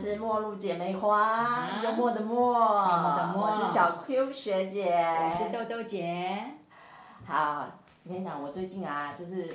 是末路姐妹花，幽默的默，我是小 Q 学姐，我是豆豆姐。好，我跟你讲，我最近啊，就是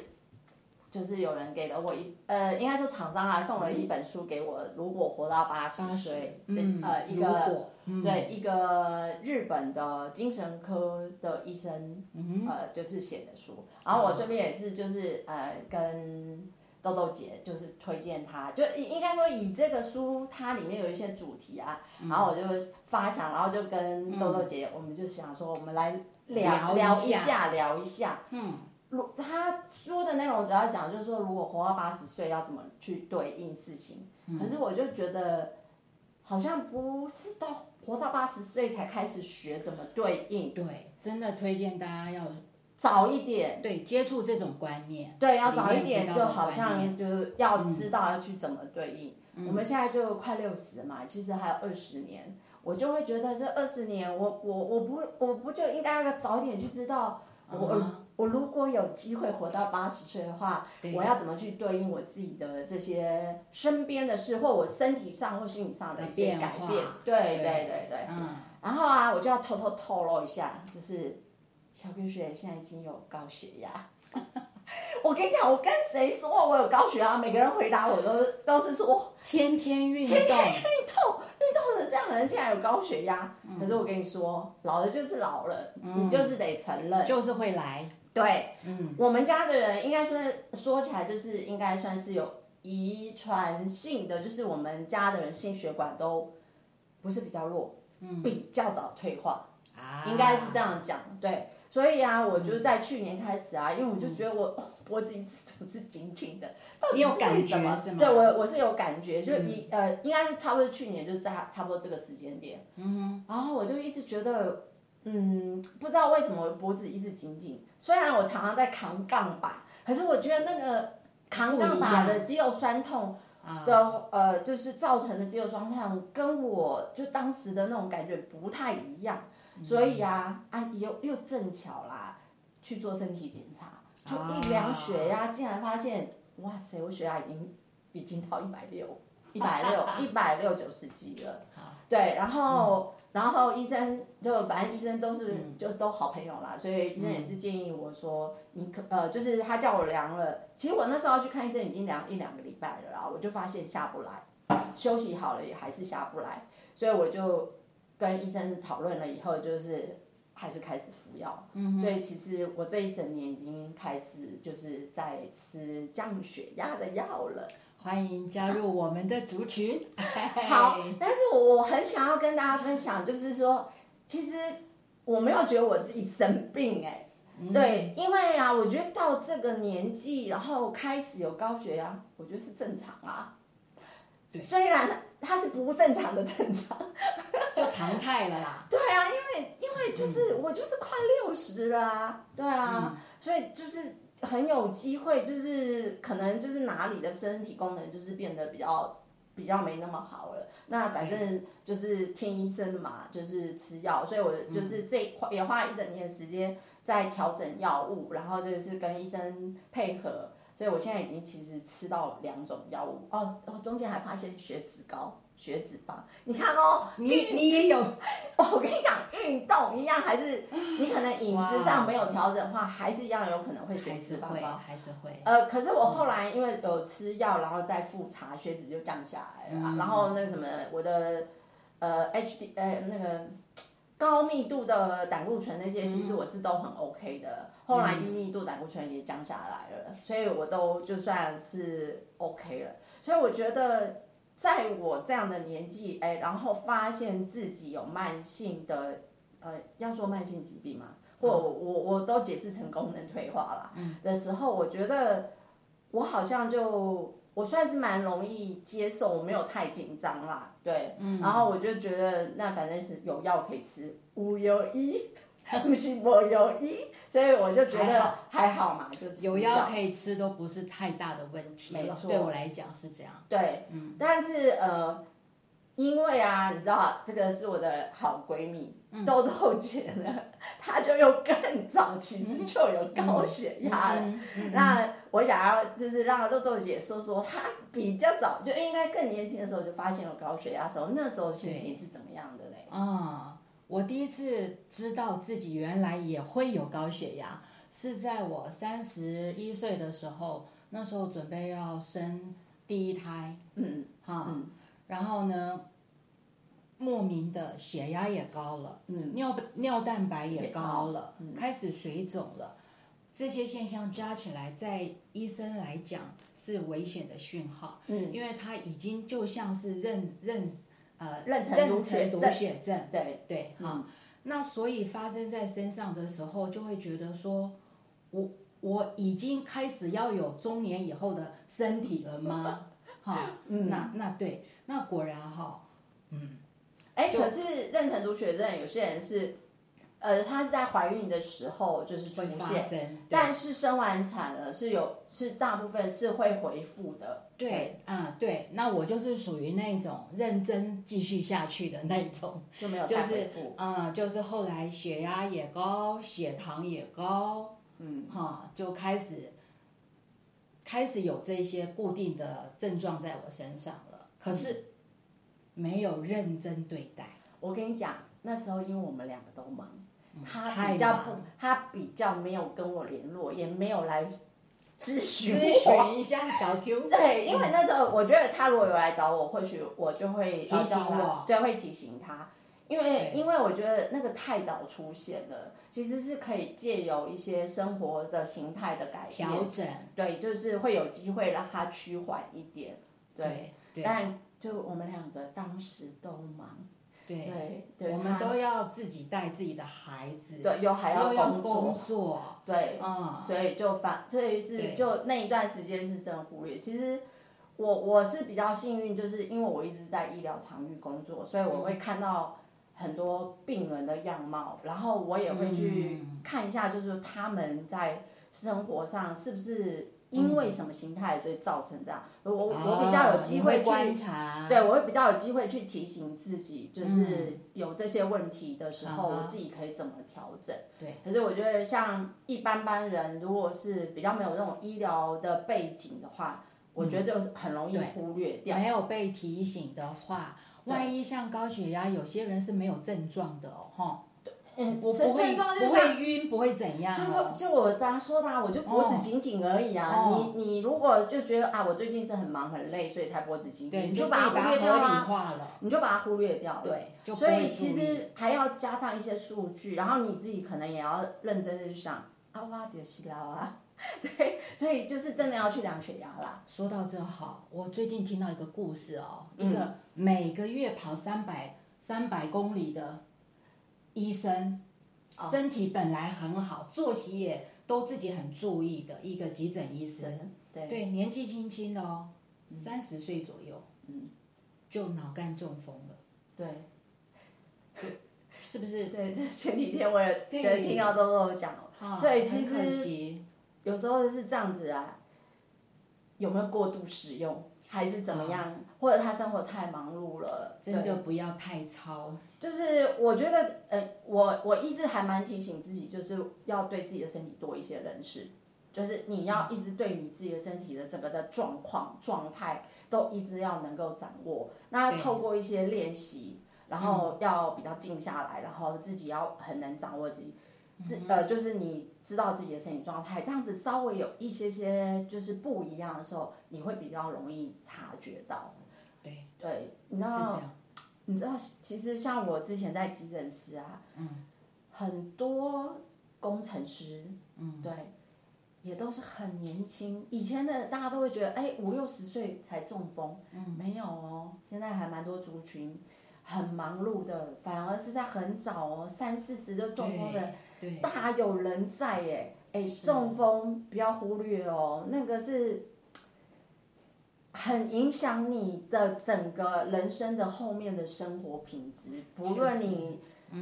就是有人给了我一呃，应该说厂商啊送了一本书给我，如果活到八十岁，这嗯呃一如个对一个日本的精神科的医生嗯呃就是写的书，然后我顺便也是就是呃跟。豆豆姐就是推荐他，就应应该说以这个书它里面有一些主题啊，嗯然后我就发想，然后就跟豆豆姐，我们就想说我们来聊聊一下一下聊一下，嗯，如他说的内容主要讲就是说，如果活到八十岁要怎么去对应事情。嗯可是我就觉得，好像不是到活到八十岁才开始学怎么对应，对，真的推荐大家要早一点。对接触这种观念。对，要早一点，就好像就是要知道要去怎么对应。嗯我们现在就快六十嘛，其实还有二十年，我就会觉得这二十年，我我我不我不就应该要早点去知道我、嗯我如果有机会活到八十岁的话，我要怎么去对应我自己的这些身边的事，或我身体上或心理上的一些改变？对对对对。嗯，然后啊，我就要偷偷透露一下，就是小冰雪现在已经有高血压。我跟你讲，我跟谁说我有高血压，每个人回答我都都是说天天运动，运动，运动成这样的人竟然有高血压。可是我跟你说，老了就是老了，你就是得承认。就是会来。对，嗯，我们家的人应该说说起来就是应该算是有遗传性的，就是我们家的人心血管都不是比较弱，比较早退化。啊，应该是这样讲，对。所以啊，我就在去年开始啊，因为我就觉得我、哦 脖子一直总是紧紧的，到底有感为什么觉是吗对我我是有感觉，就一、呃，应该是差不多去年就在差不多这个时间点，嗯然后我就一直觉得，嗯，不知道为什么我脖子一直紧紧，虽然我常常在扛杠把，可是我觉得那个扛杠把的肌肉酸痛。的呃，就是造成的肌肉酸痛，跟我就当时的那种感觉不太一样，所以啊啊又又正巧啦，去做身体检查，就一量血压，竟然发现，哇塞，我血压已经已经到一百六，一百六，一百六九十几了。对，然后、然后医生就反正医生都是、就都好朋友啦，所以医生也是建议我说，你可呃就是他叫我量了，其实我那时候要去看医生已经量一两个礼拜了啦，我就发现下不来，休息好了也还是下不来，所以我就跟医生讨论了以后，就是还是开始服药，所以其实我这一整年已经开始就是在吃降血压的药了。欢迎加入我们的族群。好，但是我我很想要跟大家分享，就是说，其实我没有觉得我自己生病哎、对，因为啊，我觉得到这个年纪，然后开始有高血压，我觉得是正常啊。虽然它是不正常的正常，就常态了啦。对啊，因为因为就是、我就是快六十了啊，对啊，所以就是很有机会，就是可能就是哪里的身体功能就是变得比较比较没那么好了。那反正就是听医生的嘛，就是吃药，所以我就是这一块也花了一整年时间在调整药物，然后就是跟医生配合。所以我现在已经其实吃到两种药物哦，我中间还发现血脂高、血脂棒。你看哦，你你也有 哦，我跟你讲，运动一样，还是你可能饮食上没有调整的话，还是一样有可能会血脂高高。还是会。呃，可是我后来因为有吃药，然后再复查，血脂就降下来了啊、然后那个什么，我的呃 HD 呃那个高密度的胆固醇那些，其实我是都很 OK 的。后来低密度胆固醇也降下来了，所以我都就算是 OK 了。所以我觉得，在我这样的年纪，哎，然后发现自己有慢性的，呃，要说慢性疾病嘛，或我我我都解释成功能退化啦、的时候，我觉得我好像就我算是蛮容易接受，我没有太紧张啦，对，然后我就觉得那反正是有药可以吃，无有医，不是我有医，所以我就觉得还好嘛，就有药可以吃都不是太大的问题了，没错对我来讲是这样。对，嗯但是呃，因为啊，你知道这个是我的好闺蜜、豆豆姐呢，她就又更早其实就有高血压了。那我想要就是让豆豆姐说说，她比较早就应该更年轻的时候就发现了高血压的时候，那时候心情是怎么样的嘞？啊、我第一次知道自己原来也会有高血压，是在我三十一岁的时候，那时候准备要生第一胎，嗯哈，嗯然后呢，莫名的血压也高了，嗯尿尿蛋白也高了，开始水肿了，这些现象加起来，在医生来讲是危险的讯号，嗯，因为它已经就像是妊妊呃妊娠。毒血症。对，对，哈、嗯那所以发生在身上的时候，就会觉得说，我我已经开始要有中年以后的身体了吗？哈，嗯。那那对，那果然哈，嗯。哎，可是妊娠毒血症有些人是，呃，她是在怀孕的时候就是出会发现，生，但是生完产了是有是大部分是会恢复的，对，嗯，对，那我就是属于那种认真继续下去的那种，就没有就是。嗯，就是后来血压也高，血糖也高，嗯，哈，就开始开始有这些固定的症状在我身上了，可是没有认真对待。我跟你讲，那时候因为我们两个都忙，他比较不，他比较没有跟我联络，也没有来咨询咨。询一下小 Q，对，因为那时候我觉得他如果有来找我，或许我就会提醒他我。对，会提醒他。因为因为我觉得那个太早出现了，其实是可以借由一些生活的形态的改变，调整，对，就是会有机会让它趋缓一点。对，对对。但就我们两个当时都忙，对，对对，我们都要自己带自己的孩子，对又还要工作，工作，对，嗯，所以就反，所以是就那一段时间是真的忽略。其实我我是比较幸运，就是因为我一直在医疗场域工作，所以我会看到很多病人的样貌，然后我也会去嗯。看一下，就是他们在生活上是不是因为什么形态，所以造成这样。我我我比较有机会去对，我会比较有机会去提醒自己，就是有这些问题的时候，我自己可以怎么调整。对，可是我觉得像一般般人，如果是比较没有那种医疗的背景的话，我觉得就很容易忽略掉。没有被提醒的话，万一像高血压，有些人是没有症状的哦，哈，嗯，不不会晕，不会怎样就是哦，就我刚刚说的、啊，我就脖子哦紧紧而已啊。哦你你如果就觉得啊，我最近是很忙很累，所以才脖子紧对，紧，你就就把它忽略掉啊，化了，你就把它忽略掉了。对，所以其实还要加上一些数据，然后你自己可能也要认真的去想，啊，哇，就是啦啊，对，所以就是真的要去量血压啦。说到这好，我最近听到一个故事哦，嗯一个每个月跑三百三百公里的医生，哦。身体本来很好，作息也都自己很注意的一个急诊医生，对，对，年纪轻轻的哦，三十岁左右，嗯，就脑干中风了，对，是不是？对，这前几天我也对跟听到都跟我讲，啊对很其实有时候是这样子啊，有没有过度使用，还是怎么样，或者他生活太忙碌了，真的不要太超，就是我觉得，呃，我我一直还蛮提醒自己，就是要对自己的身体多一些认识，就是你要一直对你自己的身体的整个的状况状态都一直要能够掌握。那透过一些练习，然后要比较静下来，然后自己要很能掌握自己，自呃，就是你知道自己的身体状态，这样子稍微有一些些就是不一样的时候，你会比较容易察觉到。对，对，你是知道。你知道，其实像我之前在急诊室啊，嗯，很多工程师，嗯，对，也都是很年轻。以前的大家都会觉得，哎，五六十岁才中风，嗯，没有哦，现在还蛮多族群很忙碌的，反而是在很早哦，三四十就中风的，大有人在耶。哎，中风不要忽略哦，那个是很影响你的整个人生的后面的生活品质。不论你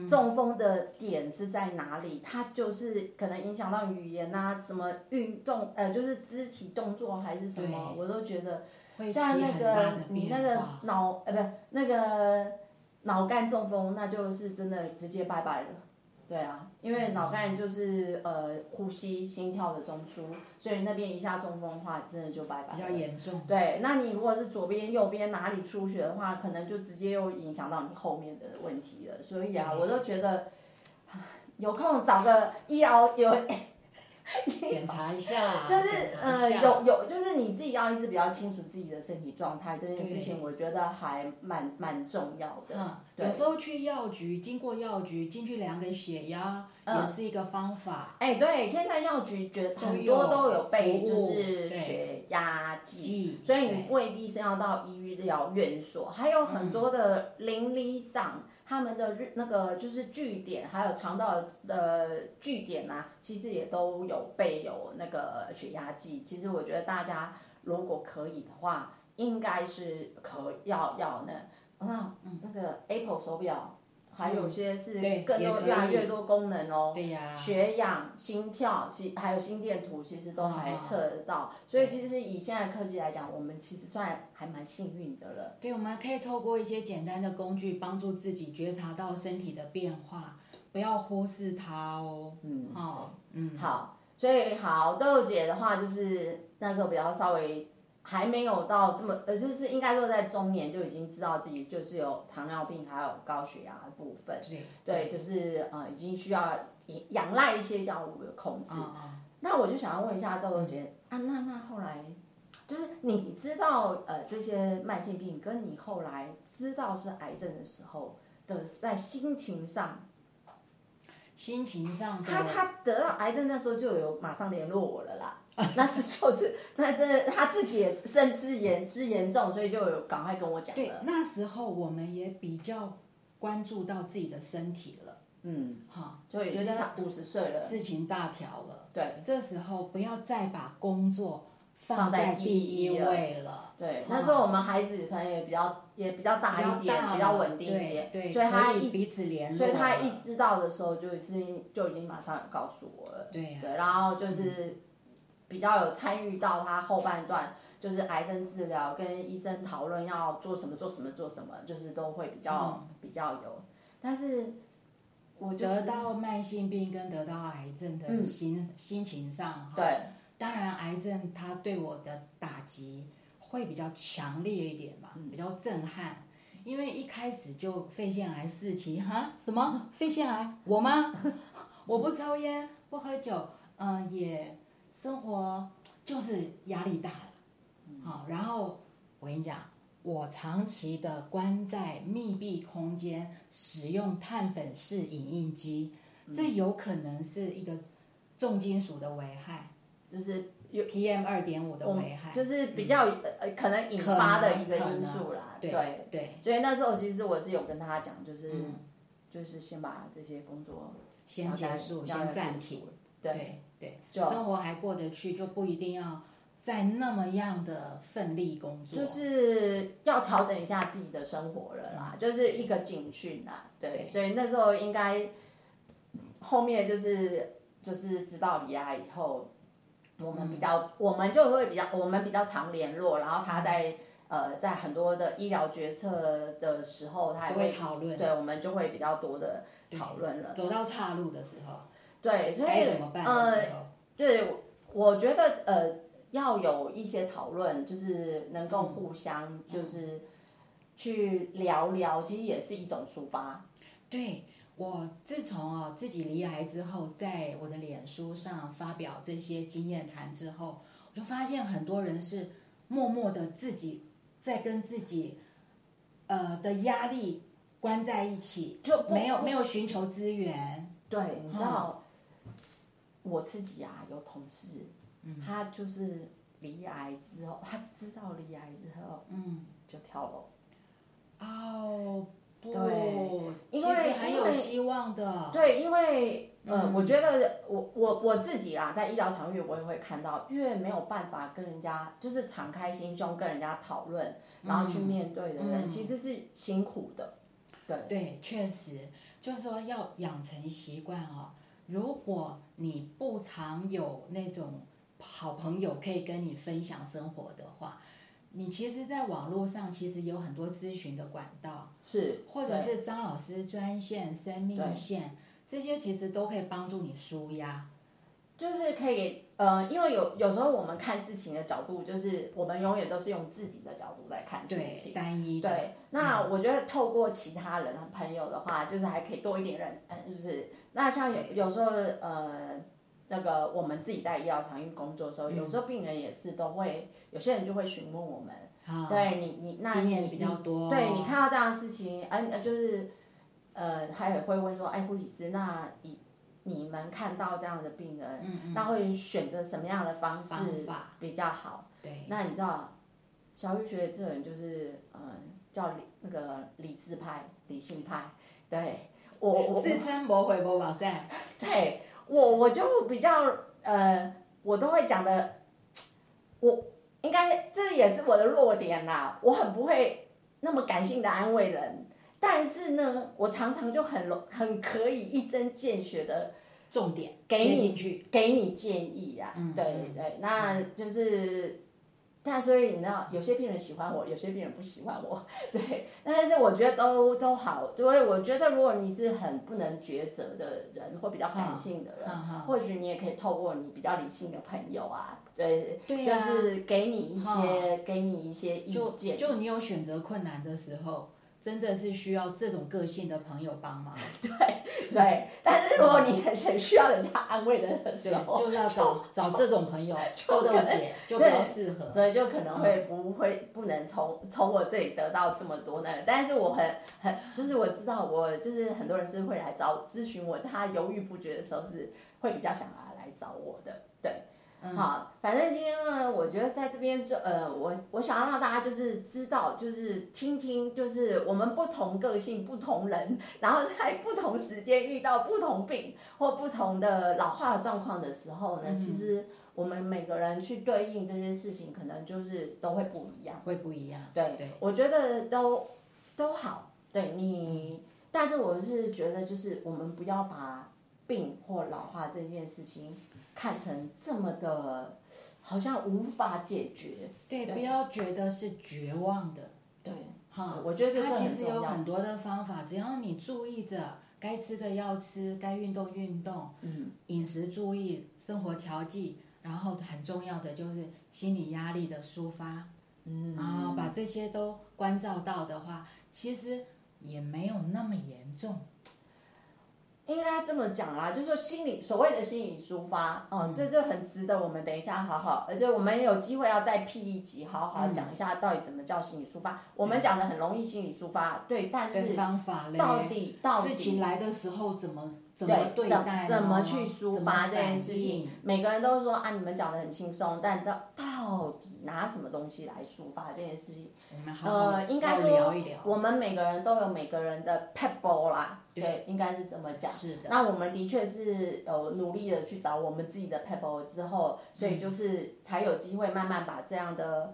中风的点是在哪里，它就是可能影响到语言啊，什么运动，呃，就是肢体动作还是什么，我都觉得会像那个你那个。脑，呃，不，那个脑干中风，那就是真的直接拜拜了。对啊，因为脑干就是呃呼吸、心跳的中枢，所以那边一下中风的话，真的就拜拜比。较严重。对，那你如果是左边、右边哪里出血的话，可能就直接又影响到你后面的问题了。所以啊，我都觉得啊有空找个医疗有 检查一下，就是呃有有，就是你自己要一直比较清楚自己的身体状态，这件事情我觉得还蛮蛮重要的。嗯，对有时候去药局，经过药局进去量个血压，嗯也是一个方法。哎，对，现在药局觉得很多都有备，就是血压计。所以你未必是要到医疗院所，还有很多的邻里长，他们的日那个就是据点，还有肠道的据点啊，其实也都有备有那个血压计。其实我觉得大家如果可以的话，应该是可要要那那那个 Apple 手表，还有些是更多越来越多功能哦。对呀，血氧、心跳，其还有心电图，其实都还嗯测得到。所以其实以现在科技来讲，我们其实算还蛮幸运的了。对，我们可以透过一些简单的工具，帮助自己觉察到身体的变化，不要忽视它哦。嗯，哦，嗯，好，所以好豆豆姐的话，就是那时候比较稍微还没有到这么，呃，就是应该说在中年就已经知道自己就是有糖尿病还有高血压的部分。对，对，就是呃，已经需要仰赖一些药物的控制。嗯嗯，那我就想要问一下豆豆姐、啊，那那后来就是你知道呃这些慢性病，跟你后来知道是癌症的时候的，在心情上，心情上他他得到癌症那时候就有马上联络我了啦。那是就是那真的他自己也甚至严之严重，所以就有赶快跟我讲对了。那时候我们也比较关注到自己的身体了，嗯，哈，就已经五十岁了。事情大条了。对这时候不要再把工作放在在第第一位了。对，啊那时候我们孩子可能也比较也比较大一点，比较稳定一点，对，所以他一可以彼此联络所，以他一知道的时候，就是就已经马上有告诉我了。对呀、对，然后就是比较有参与到他后半段，就是癌症治疗，跟医生讨论要做什么做什么做什么，就是都会比较、比较有。但是我就是得到慢性病跟得到癌症的嗯心、心情上，哈对，当然癌症它对我的打击会比较强烈一点嘛，嗯比较震撼。因为一开始就肺腺癌四期，哈，什么肺腺癌？我吗？我不抽烟，不喝酒，嗯、也生活就是压力大了。嗯。好，然后我跟你讲，我长期的关在密闭空间，使用碳粉式影印机，嗯。这有可能是一个重金属的危害就是有，PM 二点五的危害，就是比较、呃呃可能引发的一个因素啦。对。对，对，所以那时候其实我是有跟他讲，就是、嗯。就是先把这些工作先结束，先暂停，。对，生活还过得去，就不一定要再那么样的奋力工作，就是要调整一下自己的生活了啦，就是一个警讯啦。对，所以那时候应该后面就是就是知道李亚以后，我们比较、我们就会比较我们比较常联络，然后他在呃在很多的医疗决策的时候，他也会讨论对，我们就会比较多的讨论了。走到岔路的时候，对，所以该怎么办的呃时候，对，我觉得呃要有一些讨论，就是能够互相就是去聊聊，其实也是一种抒发。对我自从哦自己离癌之后，在我的脸书上发表这些经验谈之后，我就发现很多人是默默的自己在跟自己呃的压力关在一起，就没有没有寻求资源。对，你知道、我自己啊，有同事，他就是离癌之后，他知道离癌之后嗯，就跳楼。哦，不，因为实很有希望的。对，因为呃，嗯我觉得我我我自己啦，在医疗场域我也会看到，越没有办法跟人家就是敞开心胸跟人家讨论，然后去面对的人，嗯其实是辛苦的。对，对，确实，就是说要养成习惯哦。如果你不常有那种好朋友可以跟你分享生活的话，你其实，在网络上其实有很多咨询的管道，是，或者是张老师专线、生命线，这些其实都可以帮助你舒压。就是可以，呃，因为有有时候我们看事情的角度，就是我们永远都是用自己的角度来看事对，情。单一。对，那我觉得透过其他人朋友的话，就是还可以多一点人，嗯，就是那像有有时候呃，那个我们自己在医疗场域工作的时候，有时候病人也是都会，有些人就会询问我们，好，对你你那经验你比较多。对你看到这样的事情，嗯、呃，就是呃，他也会问说，哎，护理师，那你你们看到这样的病人，那会选择什么样的方式比较好？对，那你知道，小玉学这个人就是，嗯、叫理那个理智派、理性派。对我我自称不回不保赛。对我我就比较呃，我都会讲的，我应该这也是我的弱点啦，我很不会那么感性的安慰人，但是呢，我常常就很容很可以一针见血的重点给你去。给你建议啊，嗯对嗯对，那就是。但所以你知道，有些病人喜欢我，有些病人不喜欢我，对。但是我觉得都都好，因为我觉得如果你是很不能抉择的人，或比较感性的人，或许你也可以透过你比较理性的朋友啊，对，对啊就是给你一些给你一些意就见，就你有选择困难的时候，真的是需要这种个性的朋友帮忙。对对。但是如果你很很需要人家安慰的时，候，就是要找找这种朋友，豆豆姐就比较适合。对，就可能会不会不能从从我这里得到这么多呢？但是我很很就是我知道我就是很多人是会来找咨询我，他犹豫不决的时候是会比较想要来找我的，对。好，反正今天呢，我觉得在这边就呃，我我想要让大家就是知道，就是听听，就是我们不同个性、不同人，然后在不同时间遇到不同病或不同的老化的状况的时候呢，其实我们每个人去对应这些事情，可能就是都会不一样。会不一样。对，对我觉得都都好。对你，但是我是觉得，就是我们不要把病或老化这件事情看成这么的，好像无法解决。对，不要觉得是绝望的。对，哈，我觉得这它其实有很多的方法，只要你注意着该吃的要吃，该运动运动，嗯，饮食注意，生活调剂，然后很重要的就是心理压力的抒发，嗯然后把这些都关照到的话，其实也没有那么严重。应该这么讲啦，就是说心理所谓的心理抒发，哦、嗯。这就很值得我们等一下好好，而且我们有机会要再辟一集，好好讲一下到底怎么叫心理抒发。我们讲的很容易心理抒发，对，但是方法嘞，到底到底事情来的时候怎么怎么对，怎怎么去抒发这件事情？每个人都说啊，你们讲的很轻松，但到到底拿什么东西来抒发这件事情？我们好好呃，应该说。我们每个人都有每个人的 pebble 啦，对对，应该是这么讲。是的，那我们的确是有努力的去找我们自己的 pebble 之后，所以就是才有机会慢慢把这样的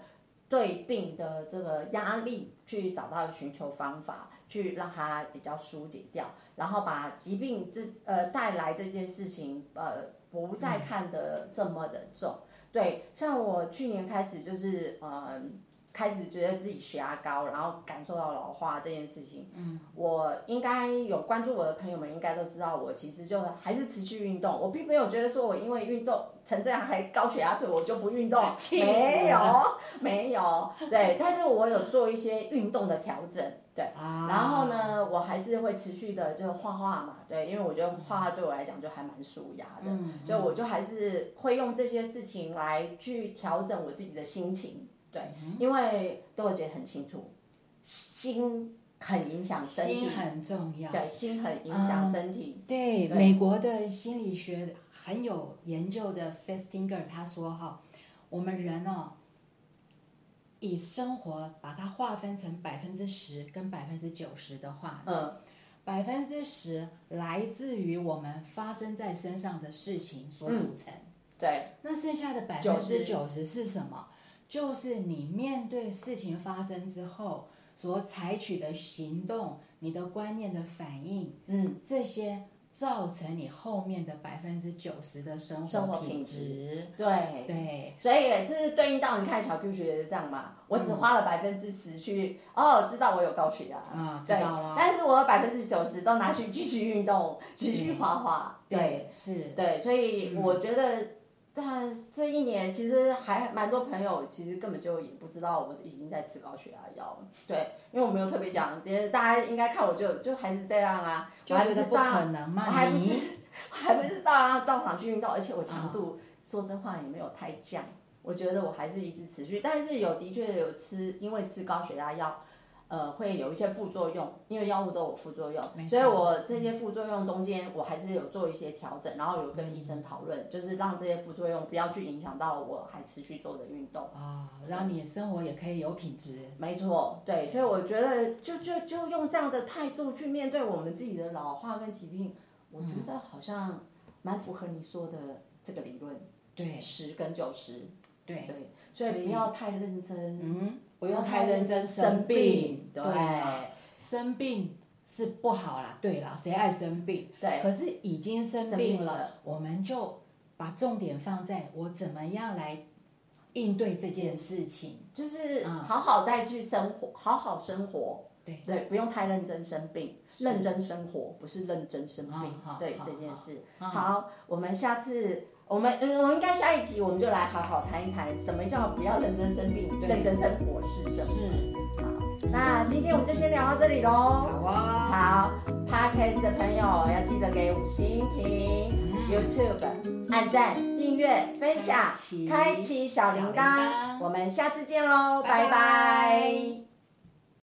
对病的这个压力去找到寻求方法，去让它比较疏解掉，然后把疾病这呃带来这件事情呃不再看得这么的重。对，像我去年开始就是呃。开始觉得自己血压高，然后感受到老化这件事情，嗯，我应该有关注我的朋友们应该都知道，我其实就还是持续运动，我并没有觉得说我因为运动成这样还高血压，所以我就不运动，没有了，没有，对，但是我有做一些运动的调整，对，啊，然后？呢，我还是会持续的就画画嘛，对，因为我觉得画画对我来讲就还蛮舒压的，嗯。所以我就还是会用这些事情来去调整我自己的心情，对，嗯因为豆姐很清楚，心很影响身体心，很重要。对，心很影响身体，对，对美国的心理学很有研究的 Festinger 他说哈，我们人哦，以生活把它划分成百分之十跟百分之九十的话，嗯，百分之十来自于我们发生在身上的事情所组成，对，那剩下的百分之九十是什么？就是你面对事情发生之后所采取的行动，你的观念的反应，嗯，这些造成你后面的百分之九十的生生活活品品质质。对对，所以这是对应到你看小 Q 学的这样嘛，我只花了百分之十去、哦，知道我有高血压，啊知对道了。但是我百分之九十都拿去继续运动，继续画画，对对，是，对，所以我觉得，但这一年其实还蛮多朋友其实根本就也不知道我已经在吃高血压药了，对，因为我没有特别讲，其实大家应该看我就就还是这样啊，我还就觉得不是照样可能嘛，我还不是，还不是照样照常去运动，而且我强度、说真话也没有太降，我觉得我还是一直持续，但是有的确有吃，因为吃高血压药。呃，会有一些副作用，因为药物都有副作用所以我这些副作用中间，我还是有做一些调整，然后有跟医生讨论，就是让这些副作用不要去影响到我还持续做的运动。啊，让你生活也可以有品质。没错，对，所以我觉得就就就用这样的态度去面对我们自己的老化跟疾病，我觉得好像蛮符合你说的这个理论，对十跟九十，对，对，所以不要太认真，嗯，不用太认真生病，对。啦生病是不好啦，对啦，谁爱生病？对。可是已经生生病了。我们就把重点放在我怎么样来应对这件事情。就是嗯。好好再去生活，好好生活。对。对，不用太认真生病，认真生活，不是认真生病。对这件事，好好，我们下次我们嗯，我们应该下一集我们就来好好谈一谈，什么叫不要认真生病，对。认真生活是什么？是，好，那今天我们就先聊到这里喽。好啊，好，Podcast 的朋友要记得给五星评、y o u t u b e 按赞、订阅、分享开启、小铃铛。铛。我们下次见喽，拜拜。拜拜